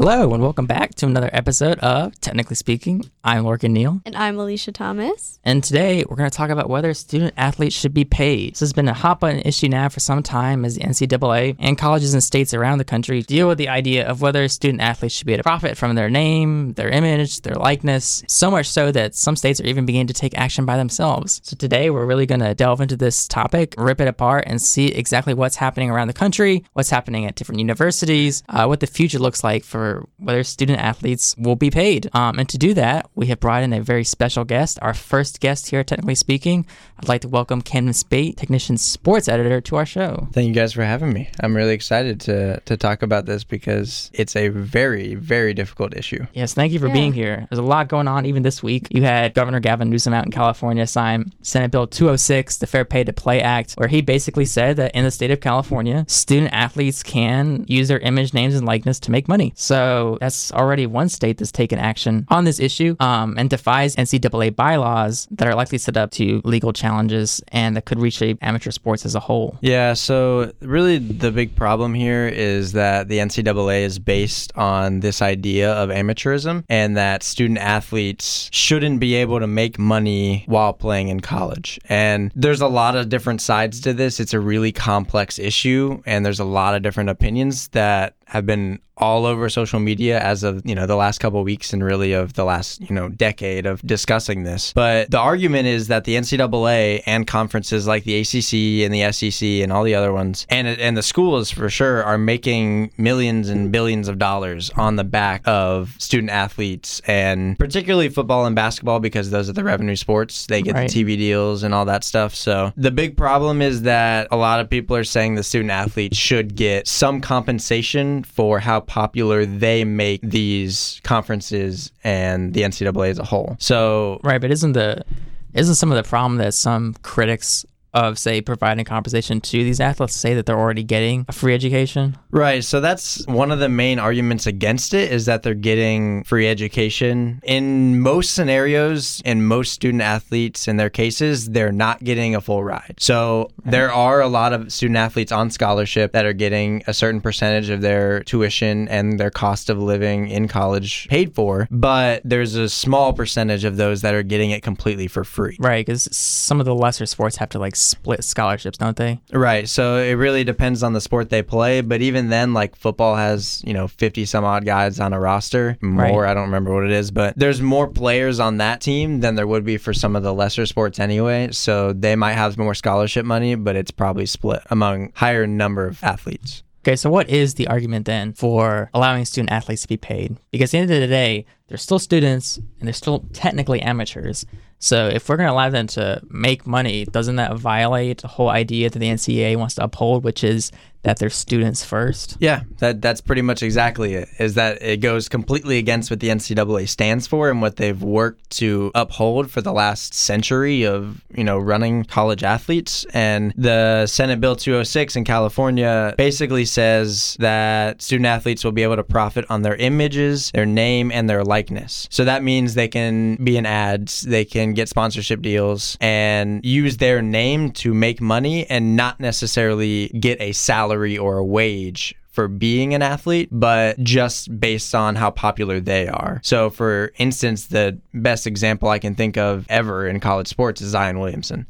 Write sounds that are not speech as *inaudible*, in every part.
Hello, and welcome back to another episode of Technically Speaking. I'm Lorcan Neal, And I'm Alicia Thomas. and today we're going to talk about whether student athletes should be paid. This has been a hot button issue now for some time as the NCAA and colleges and states around the country deal with the idea of whether student athletes should be able to profit from their name, their image, their likeness, so much so that some states are even beginning to take action by themselves. So today we're really going to delve into this topic, rip it apart, and see exactly what's happening around the country, what's happening at different universities, uh, what the future looks like for whether student athletes will be paid. Um, and to do that, we have brought in a very special guest, our first guest here, technically speaking. I'd like to welcome Camden Speight, technician sports editor, to our show. Thank you guys for having me. I'm really excited to to talk about this because it's a very very difficult issue. Yes, thank you for Yeah. being here. There's a lot going on even this week. You had Governor Gavin Newsom out in California sign Senate Bill 206, the Fair Pay to Play Act, where he basically said that in the state of California, student athletes can use their image, names, and likeness to make money. So that's already one state that's taken action on this issue um, and defies NCAA bylaws that are likely set up to legal challenges and that could reshape amateur sports as a whole. Yeah, so really the big problem here is that the NCAA is based on this idea of amateurism and that student athletes shouldn't be able to make money while playing in college. And there's a lot of different sides to this. It's a really complex issue and there's a lot of different opinions that have been all over social media as of you know the last couple of weeks and really of the last you know decade of discussing this. But the argument is that the NCAA and conferences like the ACC and the SEC and all the other ones and and the schools for sure are making millions and billions of dollars on the back of student athletes and particularly football and basketball because those are the revenue sports. They get Right. the TV deals and all that stuff. So the big problem is that a lot of people are saying the student athletes should get some compensation for how popular they make these conferences and the NCAA as a whole. So Right, but isn't the isn't some of the problem that some critics of say providing compensation to these athletes say that they're already getting a free education? Right. So that's one of the main arguments against it is that they're getting free education. In most scenarios, in most student athletes, in their cases, they're not getting a full ride. So mm-hmm. there are a lot of student athletes on scholarship that are getting a certain percentage of their tuition and their cost of living in college paid for, but there's a small percentage of those that are getting it completely for free. Right, because some of the lesser sports have to like split scholarships, don't they? Right. So it really depends on the sport they play. But even then, like football has, you know, 50 some odd guys on a roster. More, I don't remember what it is. But there's more players on that team than there would be for some of the lesser sports anyway. So they might have more scholarship money, but it's probably split among higher number of athletes. Okay, so what is the argument then for allowing student athletes to be paid? Because at the end of the day, they're still students and they're still technically amateurs. So if we're going to allow them to make money, doesn't that violate the whole idea that the NCAA wants to uphold, which is that they're students first? Yeah, that that's pretty much exactly it. Is that it goes completely against what the NCAA stands for and what they've worked to uphold for the last century of you know running college athletes. And the Senate Bill 206 in California basically says that student athletes will be able to profit on their images, their name, and their likeness. So that means they can be in ads, they can get sponsorship deals, and use their name to make money and not necessarily get a salary or a wage for being an athlete, but just based on how popular they are. So, for instance, the best example I can think of ever in college sports is Zion Williamson.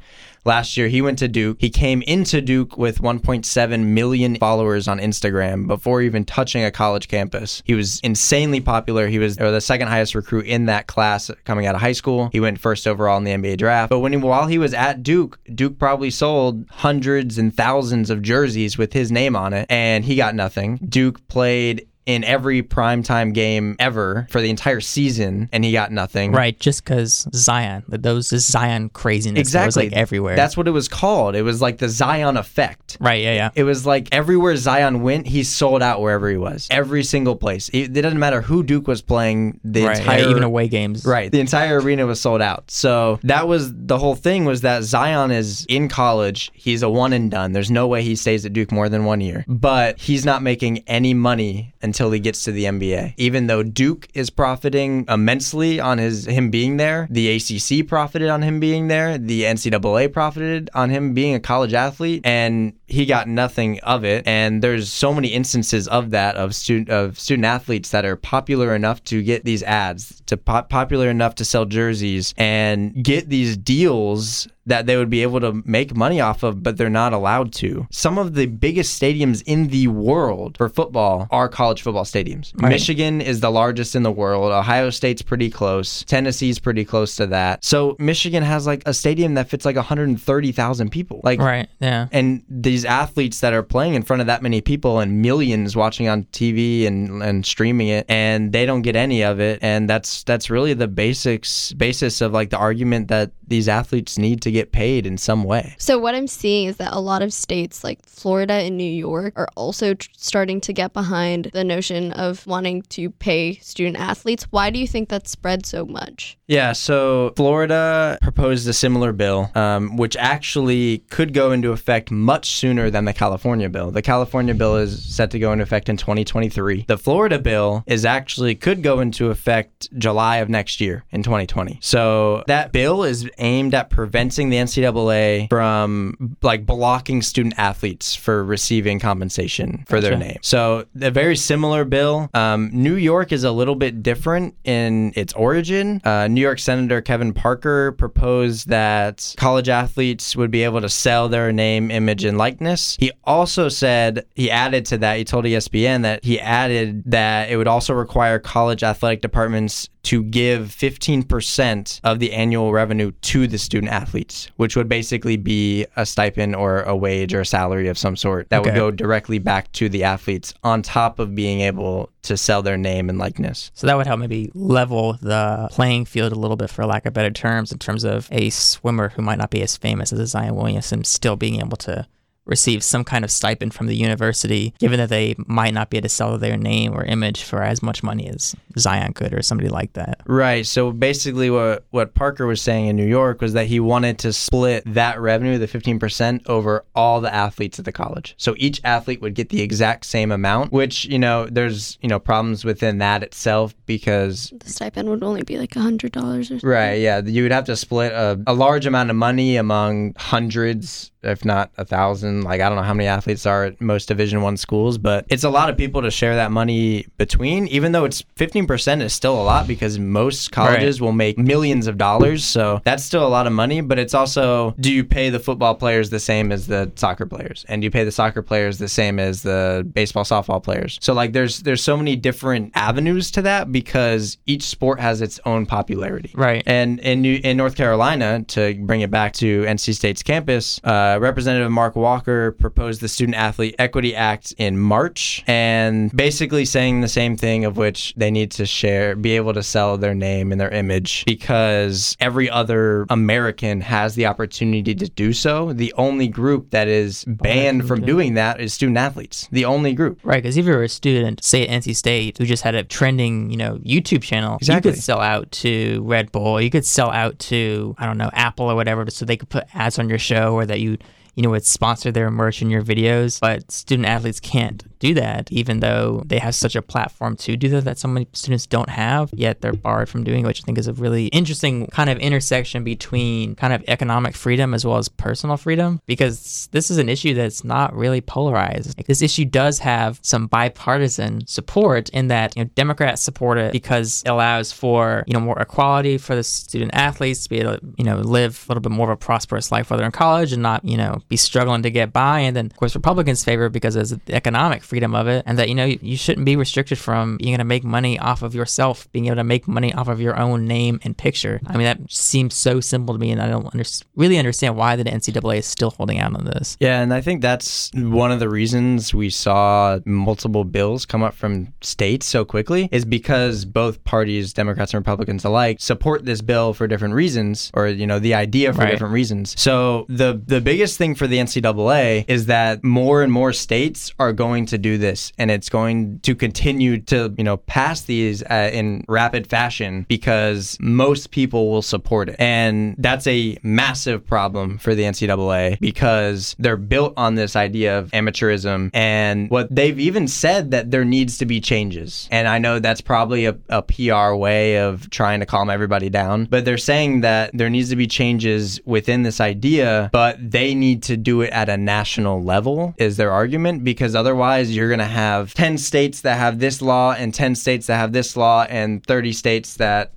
Last year, he went to Duke. He came into Duke with 1.7 million followers on Instagram before even touching a college campus. He was insanely popular. He was the second highest recruit in that class coming out of high school. He went first overall in the NBA draft. But when he, while he was at Duke, Duke probably sold hundreds and thousands of jerseys with his name on it, and he got nothing. Duke played in every primetime game ever for the entire season, and he got nothing. Right, just because Zion, those Zion craziness Exactly. like everywhere. That's what it was called. It was like the Zion effect. right, yeah, yeah. It was like everywhere Zion went, he sold out wherever he was. Every single place. It, it doesn't matter who Duke was playing. The right, yeah, entire even away games. Right. The entire arena was sold out. So that was the whole thing was that Zion is in college. He's a one and done. There's no way he stays at Duke more than one year. But he's not making any money until until he gets to the NBA. Even though Duke is profiting immensely on his him being there, the ACC profited on him being there, the NCAA profited on him being a college athlete, and he got nothing of it. And there's so many instances of that of student of student athletes that are popular enough to get these ads, to pop- popular enough to sell jerseys and get these deals that they would be able to make money off of, but they're not allowed to. Some of the biggest stadiums in the world for football are college football stadiums. Right. Michigan is the largest in the world. Ohio State's pretty close. Tennessee's pretty close to that. So Michigan has like a stadium that fits like 130,000 people. Like Right. Yeah. and these athletes that are playing in front of that many people and millions watching on TV and, and streaming it and they don't get any of it and that's that's really the basics basis of like the argument that these athletes need to get paid in some way. So what I'm seeing is that a lot of states like Florida and New York are also tr- starting to get behind the notion of wanting to pay student athletes. Why do you think that's spread so much? Yeah, so Florida proposed a similar bill, um, which actually could go into effect much sooner than the California bill. The California bill is set to go into effect in 2023. The Florida bill is actually could go into effect July of next year in 2020. So that bill is aimed at preventing the NCAA from like blocking student athletes for receiving compensation for their name. So a very similar bill. Um, New York is a little bit different in its origin. Uh, New York Senator Kevin Parker proposed that college athletes would be able to sell their name, image, and likeness. He also said he added to that. He told ESPN that he added that it would also require college athletic departments to give 15% of the annual revenue to the student athletes, which would basically be a stipend or a wage or a salary of some sort that would go directly back to the athletes on top of being able to sell their name and likeness. So that would help maybe level the playing field a little bit, for lack of better terms, in terms of a swimmer who might not be as famous as a Zion Williamson still being able to receive some kind of stipend from the university, given that they might not be able to sell their name or image for as much money as Zion could or somebody like that. Right. So basically, what what Parker was saying in New York was that he wanted to split that revenue, the 15%, over all the athletes at the college. So each athlete would get the exact same amount, which, you know, there's, you know, problems within that itself because The stipend would only be like a hundred dollars or something. Right, yeah. You would have to split a, a large amount of money among hundreds, if not a thousand. Like I don't know how many athletes are at most Division One schools, but it's a lot of people to share that money between. Even though it's fifteen percent is still a lot because most colleges will make millions of dollars, so that's still a lot of money. But it's also, do you pay the football players the same as the soccer players, and do you pay the soccer players the same as the baseball, softball players? So like, there's there's so many different avenues to that because each sport has its own popularity. Right. And in New, in North Carolina, to bring it back to NC State's campus, uh, Representative Mark Walker proposed the Student Athlete Equity Act in March, and basically saying the same thing of which they need to share, be able to sell their name and their image because every other American has the opportunity to do so. The only group that is oh, banned from doing that is student athletes. The only group. Right, because if you were a student, say at NC State, who just had a trending, you know, YouTube channel, Exactly. you could sell out to Red Bull, you could sell out to I don't know Apple or whatever, so they could put ads on your show or that you you know would sponsor their merch in your videos. But student athletes can't do that, even though they have such a platform to do that that so many students don't have. Yet they're barred from doing, which I think is a really interesting kind of intersection between kind of economic freedom as well as personal freedom, because this is an issue that's not really polarized. Like, this issue does have some bipartisan support in that you know Democrats support it because it allows for you know more equality for the student athletes to be able to you know live a little bit more of a prosperous life while they're in college and not you know be struggling to get by. And then of course Republicans favor because there's economic freedom of it, and that you know you, shouldn't be restricted from being able to make money off of yourself, being able to make money off of your own name and picture. I mean that seems so simple to me, and I don't under- really understand why the NCAA is still holding out on this. Yeah, and I think that's one of the reasons we saw multiple bills come up from states so quickly is because both parties, Democrats and Republicans alike, support this bill for different reasons or you know the idea for Right. different reasons. So the the biggest thing for the NCAA is that more and more states are going to do this, and it's going to continue to you know pass these uh, in rapid fashion because most people will support it, and that's a massive problem for the NCAA because they're built on this idea of amateurism, and what they've even said that there needs to be changes, and I know that's probably a, a PR way of trying to calm everybody down, but they're saying that there needs to be changes within this idea, but they need to do it at a national level, is their argument, because otherwise you're going to have 10 states that have this law and 10 states that have this law and 30 states that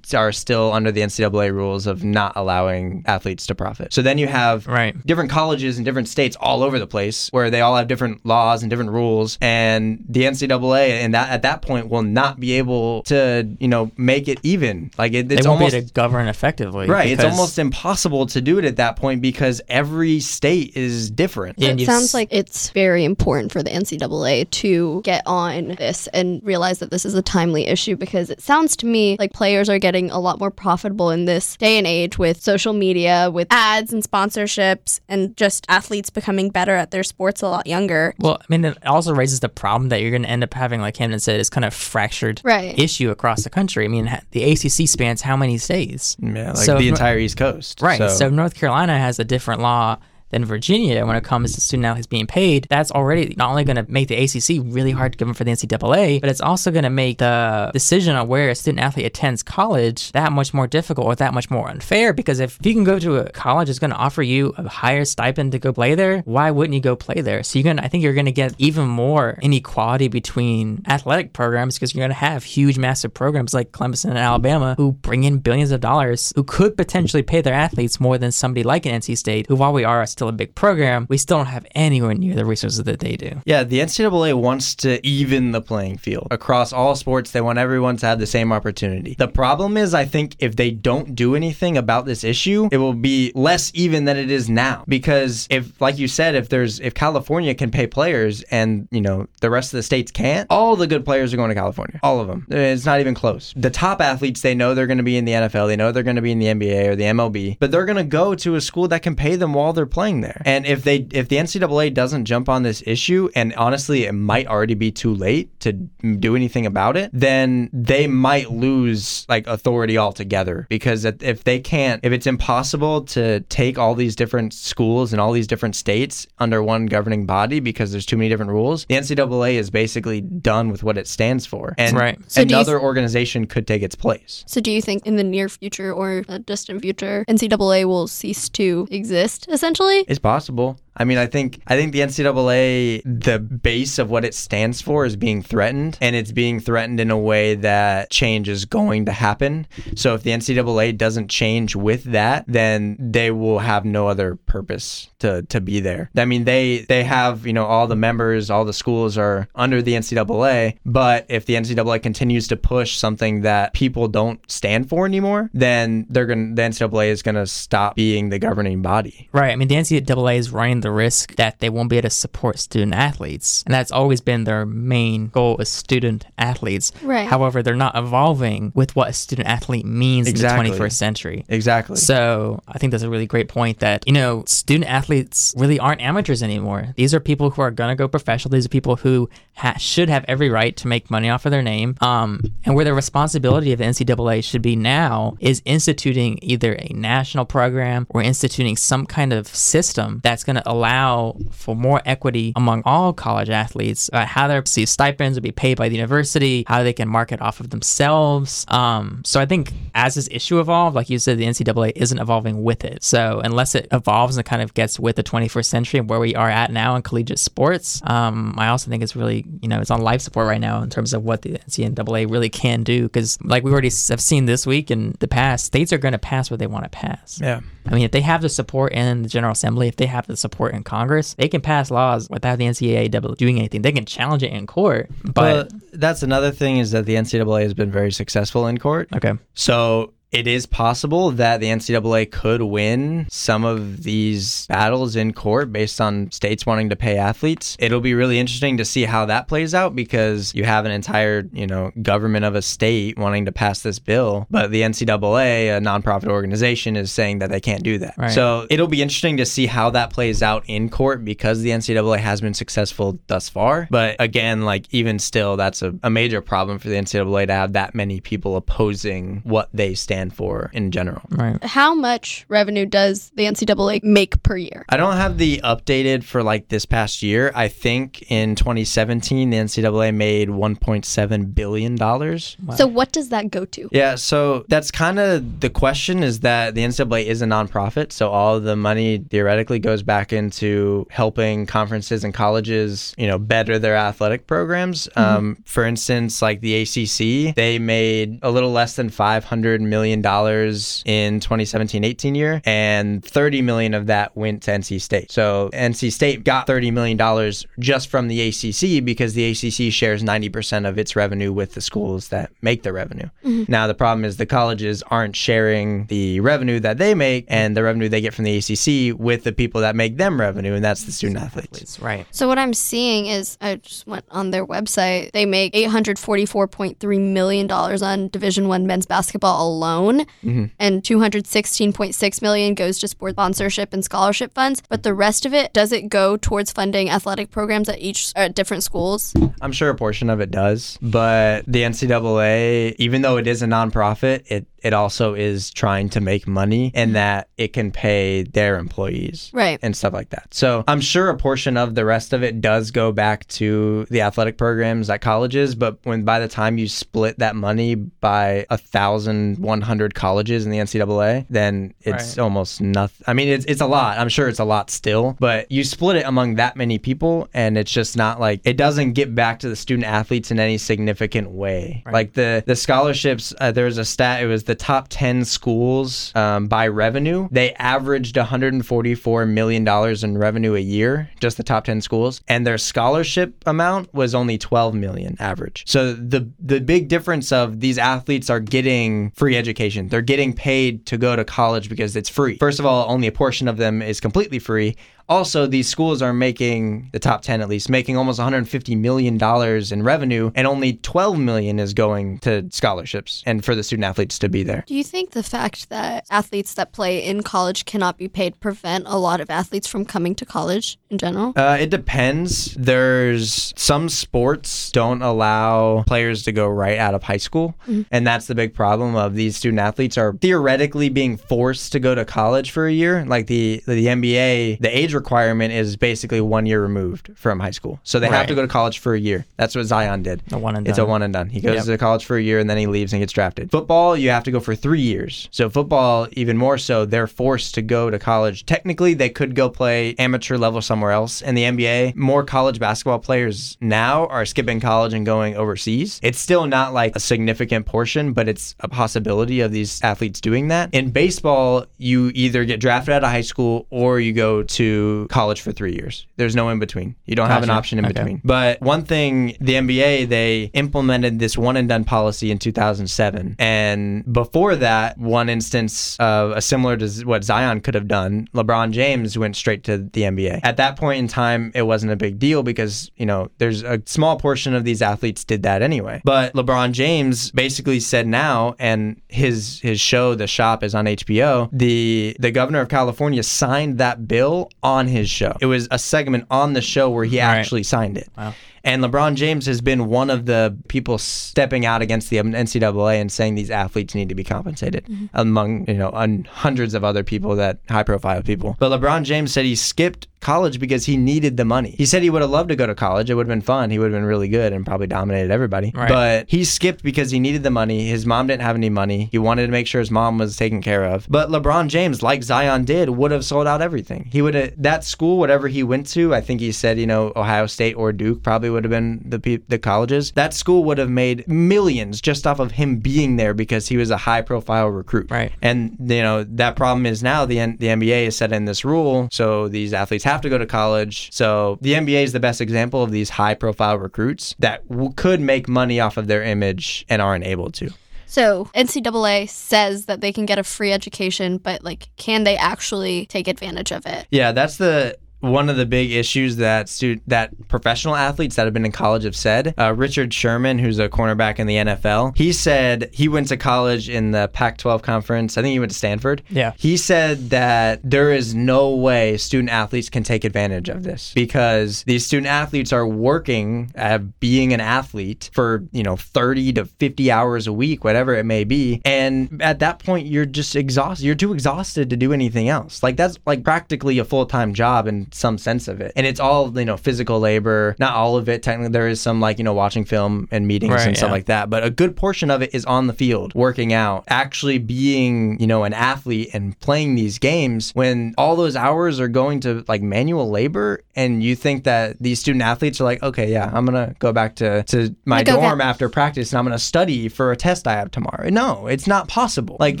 are still under the NCAA rules of not allowing athletes to profit. So then you have Right. different colleges in different states all over the place where they all have different laws and different rules and the NCAA and that at that point will not be able to, you know, make it even. Like it, They it's won't almost be able to govern effectively. Right, it's almost impossible to do it at that point because every state is different. Yeah, and it sounds s- like it's very important for the NCAA to get on this and realize that this is a timely issue because it sounds to me like players are getting a lot more profitable in this day and age with social media, with ads and sponsorships and just athletes becoming better at their sports a lot younger. Well, I mean, it also raises the problem that you're going to end up having, like Camden said, is kind of fractured Right. issue across the country. I mean, the ACC spans how many states? Yeah, like So the if- entire East Coast. Right. So. So, North Carolina has a different law than Virginia when it comes to student athletes being paid. That's already not only going to make the ACC really hard to govern for the NCAA, but it's also going to make the decision on where a student athlete attends college that much more difficult or that much more unfair. Because if you can go to a college that's going to offer you a higher stipend to go play there, why wouldn't you go play there? So you're going to, I think you're going to get even more inequality between athletic programs because you're going to have huge, massive programs like Clemson and Alabama who bring in billions of dollars who could potentially pay their athletes more than somebody like an NC State, who, while we are still a big program, we still don't have anywhere near the resources that they do. yeah, the NCAA wants to even the playing field across all sports. They want everyone to have the same opportunity. The problem is, I think if they don't do anything about this issue, it will be less even than it is now. Because if, like you said, if there's if California can pay players and you know the rest of the states can't, all the good players are going to California. All of them. It's not even close. The top athletes, they know they're going to be in the NFL. They know they're going to be in the NBA or the MLB, but they're going to go to a school that can pay them while they're playing there. And if they if the NCAA doesn't jump on this issue, and honestly, it might already be too late to do anything about it, then they might lose like authority altogether. Because if if they can't, if it's impossible to take all these different schools and all these different states under one governing body because there's too many different rules, the NCAA is basically done with what it stands for, and Right. So do you another organization could take its place. So, do you think in the near future or a distant future, NCAA will cease to exist essentially? It's possible. I mean, I think I think the NCAA, the base of what it stands for, is being threatened, and it's being threatened in a way that change is going to happen. So if the NCAA doesn't change with that, then they will have no other purpose to to be there. I mean, they they have you know all the members, all the schools are under the NCAA, but if the NCAA continues to push something that people don't stand for anymore, then they're gonna the NCAA is gonna stop being the governing body. Right. I mean, the NCAA is running the risk that they won't be able to support student athletes. And that's always been their main goal is student athletes. Right. However, they're not evolving with what a student athlete means Exactly. in the 21st century. Exactly. So I think that's a really great point that, you know, student athletes really aren't amateurs anymore. These are people who are going to go professional. These are people who ha- should have every right to make money off of their name. Um, and where the responsibility of the NCAA should be now is instituting either a national program or instituting some kind of system that's going to allow for more equity among all college athletes, uh, how their see, stipends would be paid by the university, how they can market off of themselves. Um, so I think as this issue evolved, like you said, the NCAA isn't evolving with it. So unless it evolves and kind of gets with the 21st century and where we are at now in collegiate sports, um, I also think it's really, you know, it's on life support right now in terms of what the NCAA really can do. Because like we already have seen this week in the past, states are going to pass what they want to pass. yeah. I mean, if they have the support in the General Assembly, if they have the support in Congress, they can pass laws without the NCAA doing anything. They can challenge it in court, but But that's another thing is that the NCAA has been very successful in court. okay, So it is possible that the NCAA could win some of these battles in court based on states wanting to pay athletes. It'll be really interesting to see how that plays out because you have an entire, you know, government of a state wanting to pass this bill, but the NCAA, a nonprofit organization, is saying that they can't do that. Right. So it'll be interesting to see how that plays out in court because the NCAA has been successful thus far. But again, like even still, that's a, a major problem for the NCAA to have that many people opposing what they stand for in general. Right. How much revenue does the NCAA make per year? I don't have the updated for like this past year. I think in 2017, the NCAA made 1.7 billion dollars. So what does that go to? Yeah, so that's kind of the question is that the NCAA is a nonprofit, so all the money theoretically goes back into helping conferences and colleges, you know, better their athletic programs. Um, for instance, like the ACC, they made a little less than 500 million dollars in 2017-18 year, and 30 million of that went to NC State. So NC State got 30 million dollars just from the ACC because the ACC shares 90% of its revenue with the schools that make the revenue. Mm-hmm. Now the problem is the colleges aren't sharing the revenue that they make and the revenue they get from the ACC with the people that make them revenue, and that's the student athletes. Right. So what I'm seeing is I just went on their website. They make 844.3 million dollars on Division 1 men's basketball alone Mm-hmm. and 216.6 million goes to sports sponsorship and scholarship funds, but the rest of it does it go towards funding athletic programs at each at different schools? I'm sure a portion of it does, but the NCAA, even though it is a nonprofit, it it also is trying to make money and that it can pay their employees. Right. and stuff like that. So I'm sure a portion of the rest of it does go back to the athletic programs at colleges, but when by the time you split that money by a thousand one hundred colleges in the NCAA, then it's Right. almost nothing. I mean, it's it's a lot. I'm sure it's a lot still, but you split it among that many people, and it's just not like it doesn't get back to the student athletes in any significant way. Like the the scholarships, uh, there was a stat. It was the top ten schools um, by revenue. They averaged 144 million dollars in revenue a year, just the top 10 schools, and their scholarship amount was only 12 million average. So the the big difference of these athletes are getting free education. They're getting paid to go to college because it's free. First of all, only a portion of them is completely free. Also, these schools are making the top 10 at least making almost 150 million dollars in revenue and only 12 million is going to scholarships and for the student athletes to be there. Do you think the fact that athletes that play in college cannot be paid prevent a lot of athletes from coming to college in general? Uh, it depends. There's some sports don't allow players to go right out of high school, and that's the big problem of these student athletes are theoretically being forced to go to college for a year. Like the the NBA, the age requirement is basically one year removed from high school, so they have Right. to go to college for a year. That's what Zion did. A one and It's a done. one and done. He goes Yep. to college for a year and then he leaves and gets drafted. Football, you have to go for three years. So football, even more so, they're forced to go to college. Technically, they could go play amateur level somewhere else. In the NBA, more college basketball players now are skipping college and going overseas. It's still not like a significant portion, but it's a possibility of these athletes doing that. In baseball, you either get drafted out of high school or you go to college for three years. There's no in between. You don't have an option in Okay. between. But one thing, the NBA, they implemented this one and done policy in 2007. And before that, one instance of a similar to what Zion could have done, LeBron James went straight to the NBA. At that point in time, it wasn't a big deal because, you know, there's a small portion of these athletes did that anyway. But LeBron James basically said now, and his his show, The Shop, is on HBO. The the governor of California signed that bill on his show. It was a segment on the show where he actually signed it. Wow. And LeBron James has been one of the people stepping out against the NCAA and saying these athletes need to be compensated, mm-hmm. among you know un- hundreds of other people that high profile people. But LeBron James said he skipped college because he needed the money. He said he would have loved to go to college. It would have been fun. He would have been really good and probably dominated everybody. Right. But he skipped because he needed the money. His mom didn't have any money. He wanted to make sure his mom was taken care of. But LeBron James, like Zion did, would have sold out everything. He would have that school, whatever he went to. I think he said, you know, Ohio State or Duke probably would have been the pe- the colleges. That school would have made millions just off of him being there because he was a high profile recruit. Right. And you know that problem is now the N- the NBA is set in this rule, so these athletes have to go to college. So the NBA is the best example of these high profile recruits that w- could make money off of their image and aren't able to. So NCAA says that they can get a free education, but like, can they actually take advantage of it? Yeah, that's the one of the big issues that stu- that professional athletes that have been in college have said. Uh, Richard Sherman, who's a cornerback in the NFL, he said he went to college in the Pac-12 conference. I think he went to Stanford. Yeah. He said that there is no way student athletes can take advantage of this because these student athletes are working at being an athlete for, you know, 30 to 50 hours a week, whatever it may be. And at that point, you're just exhausted. You're too exhausted to do anything else. Like that's like practically a full-time job in some sense of it. And it's all, you know, physical labor, not all of it. Technically, there is some like, you know, watching film and meetings Right, and stuff like that. But a good portion of it is on the field, working out, actually being, you know, an athlete and playing these games when all those hours are going to like manual labor. And you think that these student athletes are like, okay, yeah, I'm going to go back to, to my Go dorm get- after practice and I'm going to study for a test I have tomorrow. No, it's not possible. Like,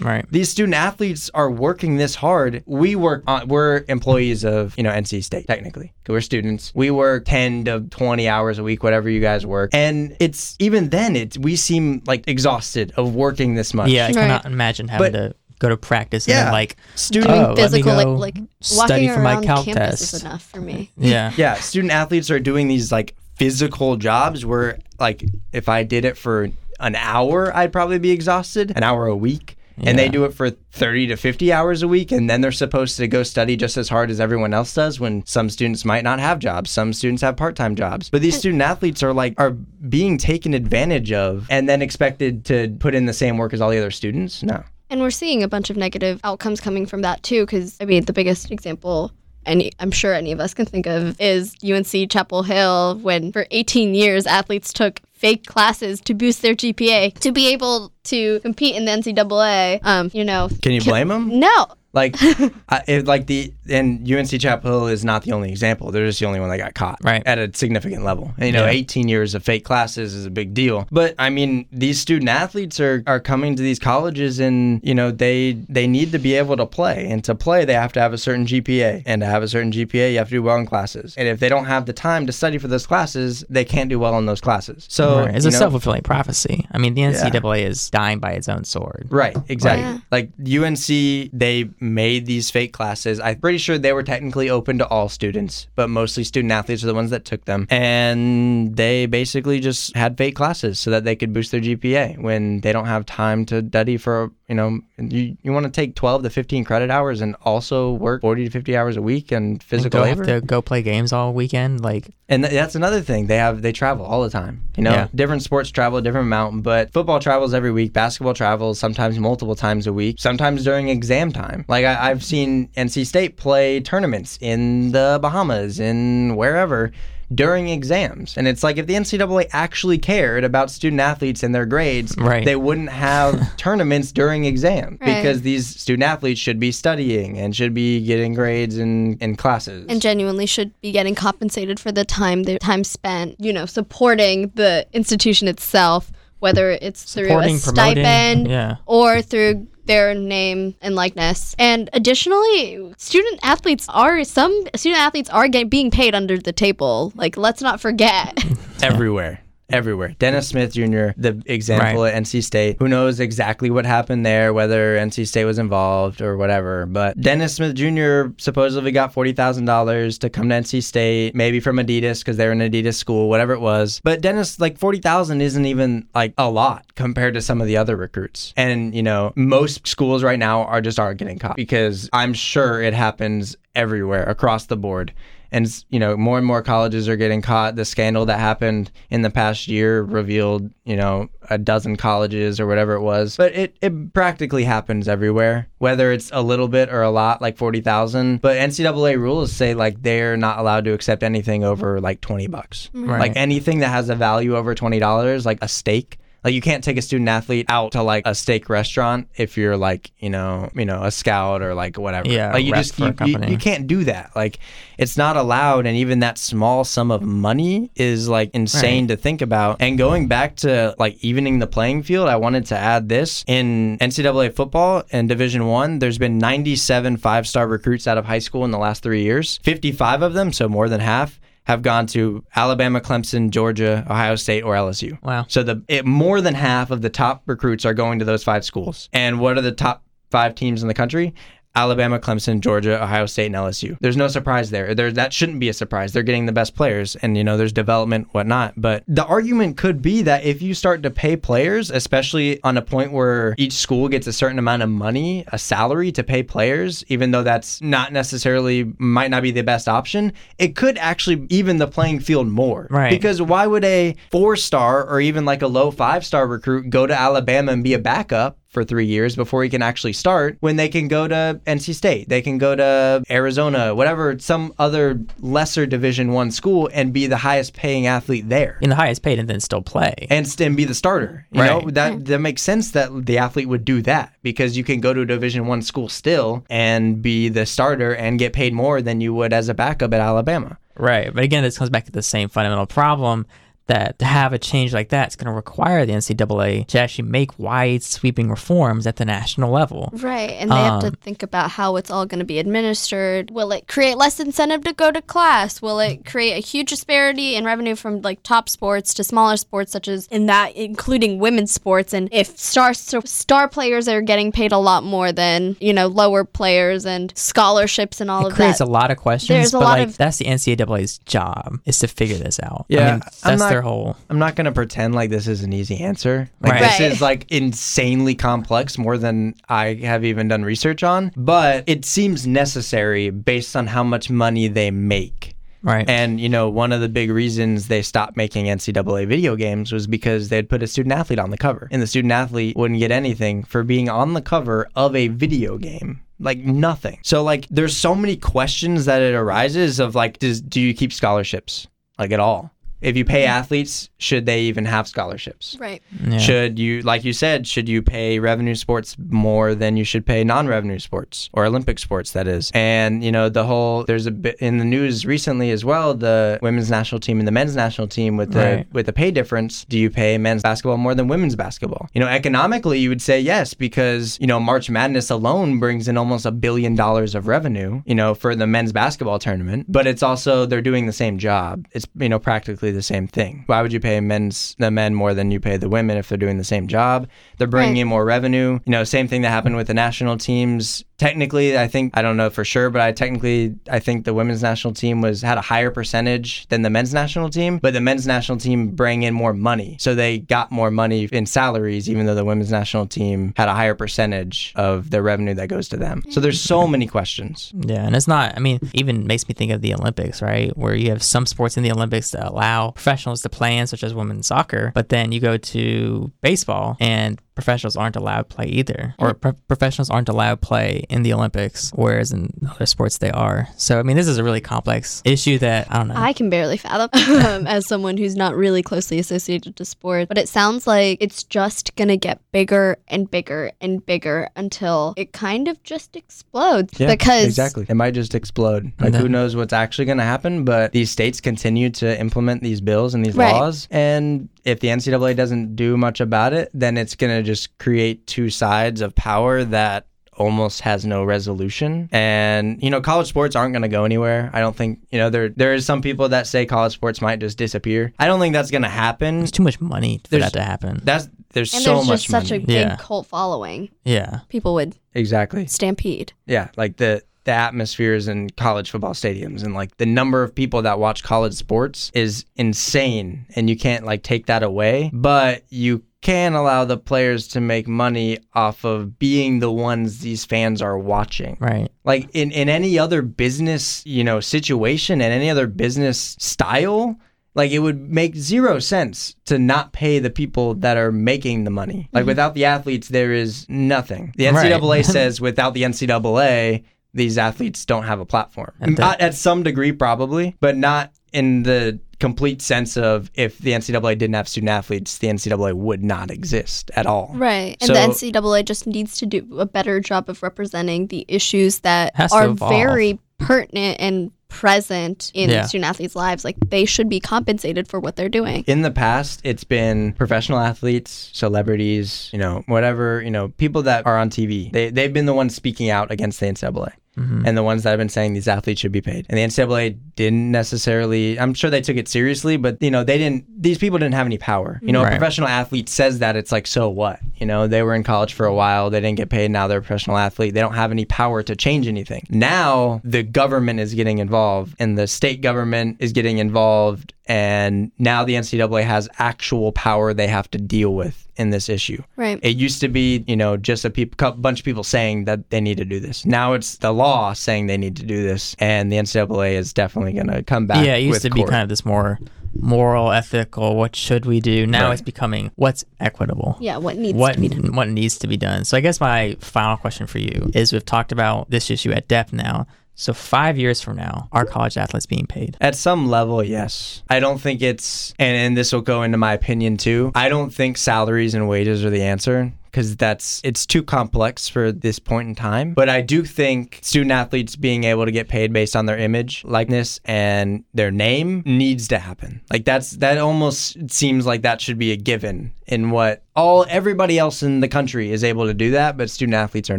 Right. these student athletes are working this hard. We work on, we're employees of, you know, NC State, technically. 'cause We're students. We work 10 to 20 hours a week, whatever you guys work. And it's, even then, it's, we seem like exhausted of working this much. Yeah, I Right. cannot imagine having But- to go to practice and Yeah. then like Student, Oh, let me Physical, go like, like study walking for my around calc campus test. is enough for me. *laughs* yeah. yeah, student athletes are doing these like physical jobs where, like, if I did it for an hour, I'd probably be exhausted, an hour a week. And they do it for 30 to 50 hours a week. And then they're supposed to go study just as hard as everyone else does when some students might not have jobs. Some students have part time jobs. But these student athletes are like, are being taken advantage of and then expected to put in the same work as all the other students. No. And we're seeing a bunch of negative outcomes coming from that too. Because I mean, the biggest example, any I'm sure any of us can think of, is UNC Chapel Hill, when for 18 years athletes took fake classes to boost their GPA to be able to compete in the NCAA. Um, you know, Can you blame them? no. Like, *laughs* I, it, like the and UNC Chapel Hill is not the only example. They're just the only one that got caught Right. at a significant level. And, you know, Yeah. 18 years of fake classes is a big deal. But I mean, these student athletes are, are coming to these colleges, and you know they they need to be able to play. And to play, they have to have a certain GPA. And to have a certain GPA, you have to do well in classes. And if they don't have the time to study for those classes, they can't do well in those classes. So Right. It's a self fulfilling prophecy. I mean, the NCAA is dying by its own sword. Right, exactly. Yeah. Like UNC, they made these fake classes. I'm pretty sure they were technically open to all students, but mostly student athletes are the ones that took them. And they basically just had fake classes so that they could boost their GPA when they don't have time to study for, you know, you, you want to take 12 to 15 credit hours and also work 40 to 50 hours a week and And physical go labor. have to go play games all weekend. Like, And th- that's another thing. They have they travel all the time. You know, Yeah. different sports travel a different amount, but football travels every week. Basketball travels sometimes multiple times a week. Sometimes during exam time. Like I, I've seen NC State play tournaments in the Bahamas, in wherever. During exams, and it's like if the NCAA actually cared about student athletes and their grades, Right. they wouldn't have *laughs* tournaments during exam Right. because these student athletes should be studying and should be getting grades in, in classes. and genuinely should be getting compensated for the time the time spent you know supporting the institution itself whether it's through a stipend yeah. or through their name and likeness. And additionally student athletes are some student athletes are getting being paid under the table. Like let's not forget. *laughs* Everywhere. Everywhere. Dennis Smith Jr., the example at NC State, who knows exactly what happened there, whether NC State was involved or whatever. But Dennis Smith Jr. supposedly got $40,000 to come to NC State, maybe from Adidas because they're an Adidas school, whatever it was. But Dennis, like 40000 isn't even like a lot compared to some of the other recruits. And, you know, most schools right now are just aren't getting caught because I'm sure it happens everywhere across the board and you know more and more colleges are getting caught. The scandal that happened in the past year revealed you know a dozen colleges or whatever it was. But it, it practically happens everywhere whether it's a little bit or a lot like 40,000 but NCAA rules say like they're not allowed to accept anything over like 20 bucks. Mm-hmm. Right. like anything that has a value over $20 like a steak like you can't take a student athlete out to like a steak restaurant if you're like you know you know a scout or like whatever. Yeah, like you just you, you, you can't do that. Like it's not allowed and even that small sum of money is like insane to think about. And going back to like evening the playing field i wanted to add this. In ncaa football and division one there's been 97 five-star recruits out of high school in the last three years. 55 of them so more than half have gone to Alabama, Clemson, Georgia, Ohio State, or LSU. Wow. So the it, more than half of the top recruits are going to those five schools. And what are the top five teams in the country? Alabama, Clemson, Georgia, Ohio State, and LSU. There's no surprise there. There that shouldn't be a surprise. They're getting the best players, and you know there's development, whatnot. But the argument could be that if you start to pay players, especially on a point where each school gets a certain amount of money, a salary to pay players, even though that's not necessarily might not be the best option, it could actually even the playing field more. Right. Because why would a four star or even like a low five star recruit go to Alabama and be a backup? For three years before he can actually start when they can go to NC State, they can go to Arizona, whatever, some other lesser Division One school and be the highest paying athlete there. In the highest paid and then still play. And, st- and be the starter. You know, Right. that that makes sense that the athlete would do that because you can go to a Division One school still and be the starter and get paid more than you would as a backup at Alabama. Right. But again, this comes back to the same fundamental problem that to have a change like that is going to require the NCAA to actually make wide sweeping reforms at the national level. Right, and they have to Um, think about how it's all going to be administered. Will it create less incentive to go to class? Will it create a huge disparity in revenue from like top sports to smaller sports, such as in that including women's sports and if star star players are getting paid a lot more than you know lower players and scholarships and all It of creates a lot of questions, There's a but lot like of- that's the NCAA's job is to figure this out. I Yeah, mean, I'm not- their whole. I'm not gonna pretend like this is an easy answer. Like Right. this Right. is like insanely complex, more than I have even done research on. But it seems necessary based on how much money they make. Right. And you know, one of the big reasons they stopped making NCAA video games was because they'd put a student athlete on the cover, and the student athlete wouldn't get anything for being on the cover of a video game. Like nothing. So like, there's so many questions that it arises of like, does do you keep scholarships like at all? If you pay mm-hmm. athletes, should they even have scholarships? right. yeah. Should you, like you said, should you pay revenue sports more than you should pay non-revenue sports or Olympic sports? That is, and you know the whole. There's a bit in the news recently as well. The women's national team and the men's national team with the Right. with the pay difference. Do you pay men's basketball more than women's basketball? You know, economically, you would say yes because you know March Madness alone brings in almost a billion dollars of revenue. You know, for the men's basketball tournament, but it's also they're doing the same job. It's you know practically the same thing. Why would you pay men's the men more than you pay the women if they're doing the same job? They're bringing Right. in more revenue. You know, same thing that happened with the national teams. Technically, I think I don't know for sure, but I technically I think the women's national team was had a higher percentage than the men's national team, but the men's national team bring in more money, so they got more money in salaries, even though the women's national team had a higher percentage of the revenue that goes to them. So there's so many questions. Yeah, and it's not. I mean, even makes me think of the Olympics, right? Where you have some sports in the Olympics that allow professionals to play in, such as women's soccer, but then you go to baseball and professionals aren't allowed play either, or pro- professionals aren't allowed play in the Olympics, whereas in other sports they are. So I mean, this is a really complex issue that I don't know. I can barely fathom *laughs* um, as someone who's not really closely associated to sport, but it sounds like it's just gonna get bigger and bigger and bigger until it kind of just explodes. because exactly, it might just explode. Like then- who knows what's actually going to happen? But these states continue to implement these bills and these Right. laws, and if the NCAA doesn't do much about it, then it's going to just create two sides of power that almost has no resolution and you know college sports aren't going to go anywhere i don't think you know there there is some people that say college sports might just disappear i don't think that's going to happen There's too much money for There's- that to happen. that's there's and so there's much just such money a big Yeah. cult following. yeah. People would exactly stampede. Yeah, like the the atmospheres in college football stadiums and like the number of people that watch college sports is insane and you can't like take that away, but you can allow the players to make money off of being the ones these fans are watching. Right. Like in in any other business, you know, situation and any other business style, like it would make zero sense to not pay the people that are making the money. Like mm-hmm. without the athletes, there is nothing. The Right. NCAA *laughs* says without the NCAA, these athletes don't have a platform. Not at some degree, probably, but not in the complete sense of if the NCAA didn't have student athletes, the NCAA would not exist at all. Right. And So- the NCAA just needs to do a better job of representing the issues that are very pertinent and present in Yeah. student athletes' lives. Like they should be compensated for what they're doing. in the past it's been professional athletes celebrities you know whatever you know people that are on tv they, they've been the ones speaking out against the ncaa Mm-hmm. and the ones that have been saying these athletes should be paid. And the NCAA didn't necessarily. I'm sure they took it seriously, but you know they didn't. These people didn't have any power. You know, Right. a professional athlete says that it's like so what? You know, they were in college for a while, they didn't get paid. Now they're a professional athlete. They don't have any power to change anything. Now the government is getting involved, and the state government is getting involved, and now the NCAA has actual power they have to deal with in this issue. Right. It used to be, you know, just a peop- bunch of people saying that they need to do this. Now it's the law saying they need to do this, and the NCAA is definitely going to come back. yeah, it used with to be kind of this more moral, ethical. What should we do? Now Right. it's becoming what's equitable. Yeah, what needs what to be done. what needs to be done. So I guess my final question for you is: We've talked about this issue at depth now. So five years from now, are college athletes being paid? At some level, yes. I don't think it's, and, and this will go into my opinion too. I don't think salaries and wages are the answer because that's it's too complex for this point in time. But I do think student athletes being able to get paid based on their image, likeness, and their name needs to happen. Like that's that almost seems like that should be a given in what all everybody else in the country is able to do that, but student athletes are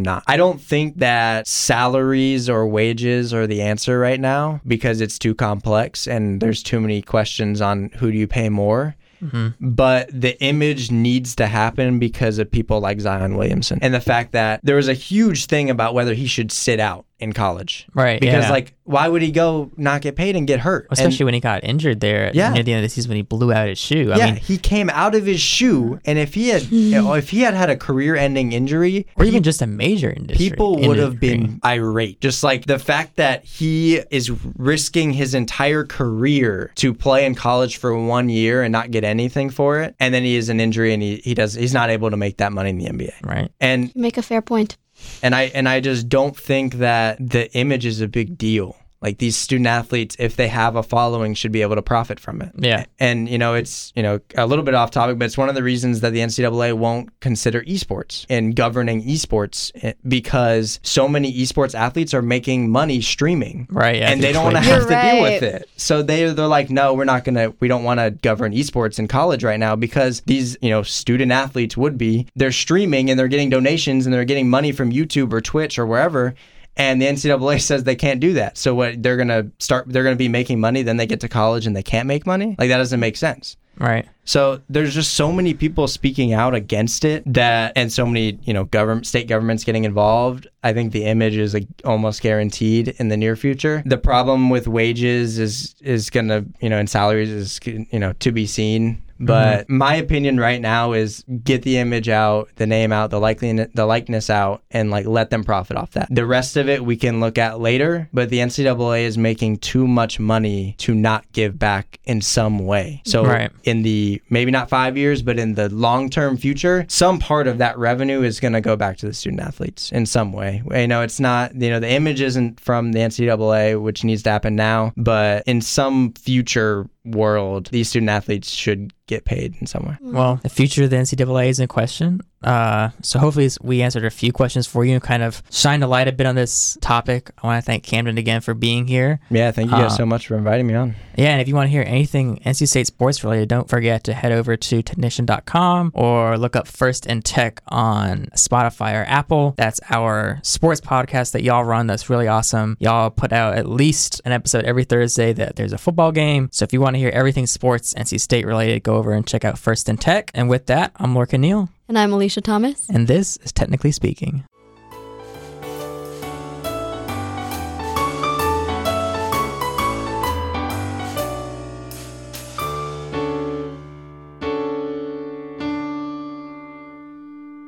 not. I don't think that salaries or wages are the answer right now because it's too complex and there's too many questions on who do you pay more. Mm-hmm. But the image needs to happen because of people like Zion Williamson. And the fact that there was a huge thing about whether he should sit out in college. Right, Because, yeah. like, why would he go not get paid and get hurt? And- Especially when he got injured there Yeah. near the end of the season when he blew out his shoe. I yeah, mean, he came out of his shoe, and if he had, *laughs* if he had had a career-ending injury, or even just a major industry. people would have been irate. Just like the fact that he is risking his entire career to play in college for one year and not get anything for it, and then he has an injury and he, he does he's not able to make that money in the NBA. right. And Make a fair point. And I and I just don't think that the image is a big deal. Like these student athletes, if they have a following, should be able to profit from it. Yeah. And you know, it's you know a little bit off topic, but it's one of the reasons that the NCAA won't consider esports in governing esports eh, because so many esports athletes are making money streaming. Right, yeah, and they don't want to have You're to deal with it. So they they're like, no, we're not gonna, we don't want to govern esports in college right now because these you know student athletes would be they're streaming and they're getting donations and they're getting money from YouTube or Twitch or wherever. And the NCAA says they can't do that. So what they're gonna start? They're gonna be making money. Then they get to college and they can't make money. Like that doesn't make sense. Right. So there's just so many people speaking out against it that, and so many you know government, state governments getting involved. I think the image is like almost guaranteed in the near future. The problem with wages is is gonna you know and salaries is you know to be seen. But mm-hmm. my opinion right now is get the image out, the name out, the likeness, the likeness out, and like let them profit off that. The rest of it we can look at later. But the NCAA is making too much money to not give back in some way. So Right. in the maybe not five years, but in the long term future, some part of that revenue is going to go back to the student athletes in some way. You know, it's not, you know, the image isn't from the NCAA, which needs to happen now, but in some future world, these student athletes should get paid in some way. Well, the future of the NCAA is in question. Uh, so hopefully we answered a few questions for you and kind of shined a light a bit on this topic. I want to thank Camden again for being here. Yeah, thank you guys Uh, so much for inviting me on. Yeah, and if you want to hear anything NC State sports related, don't forget to head over to technician.com or look up First in Tech on Spotify or Apple. That's our sports podcast that y'all run. That's really awesome. Y'all put out at least an episode every Thursday that there's a football game. So if you want to hear everything sports NC State related, go over and check out First in Tech. And with that, I'm Lorcan Neal, And I'm Alicia Thomas. and this is Technically Speaking.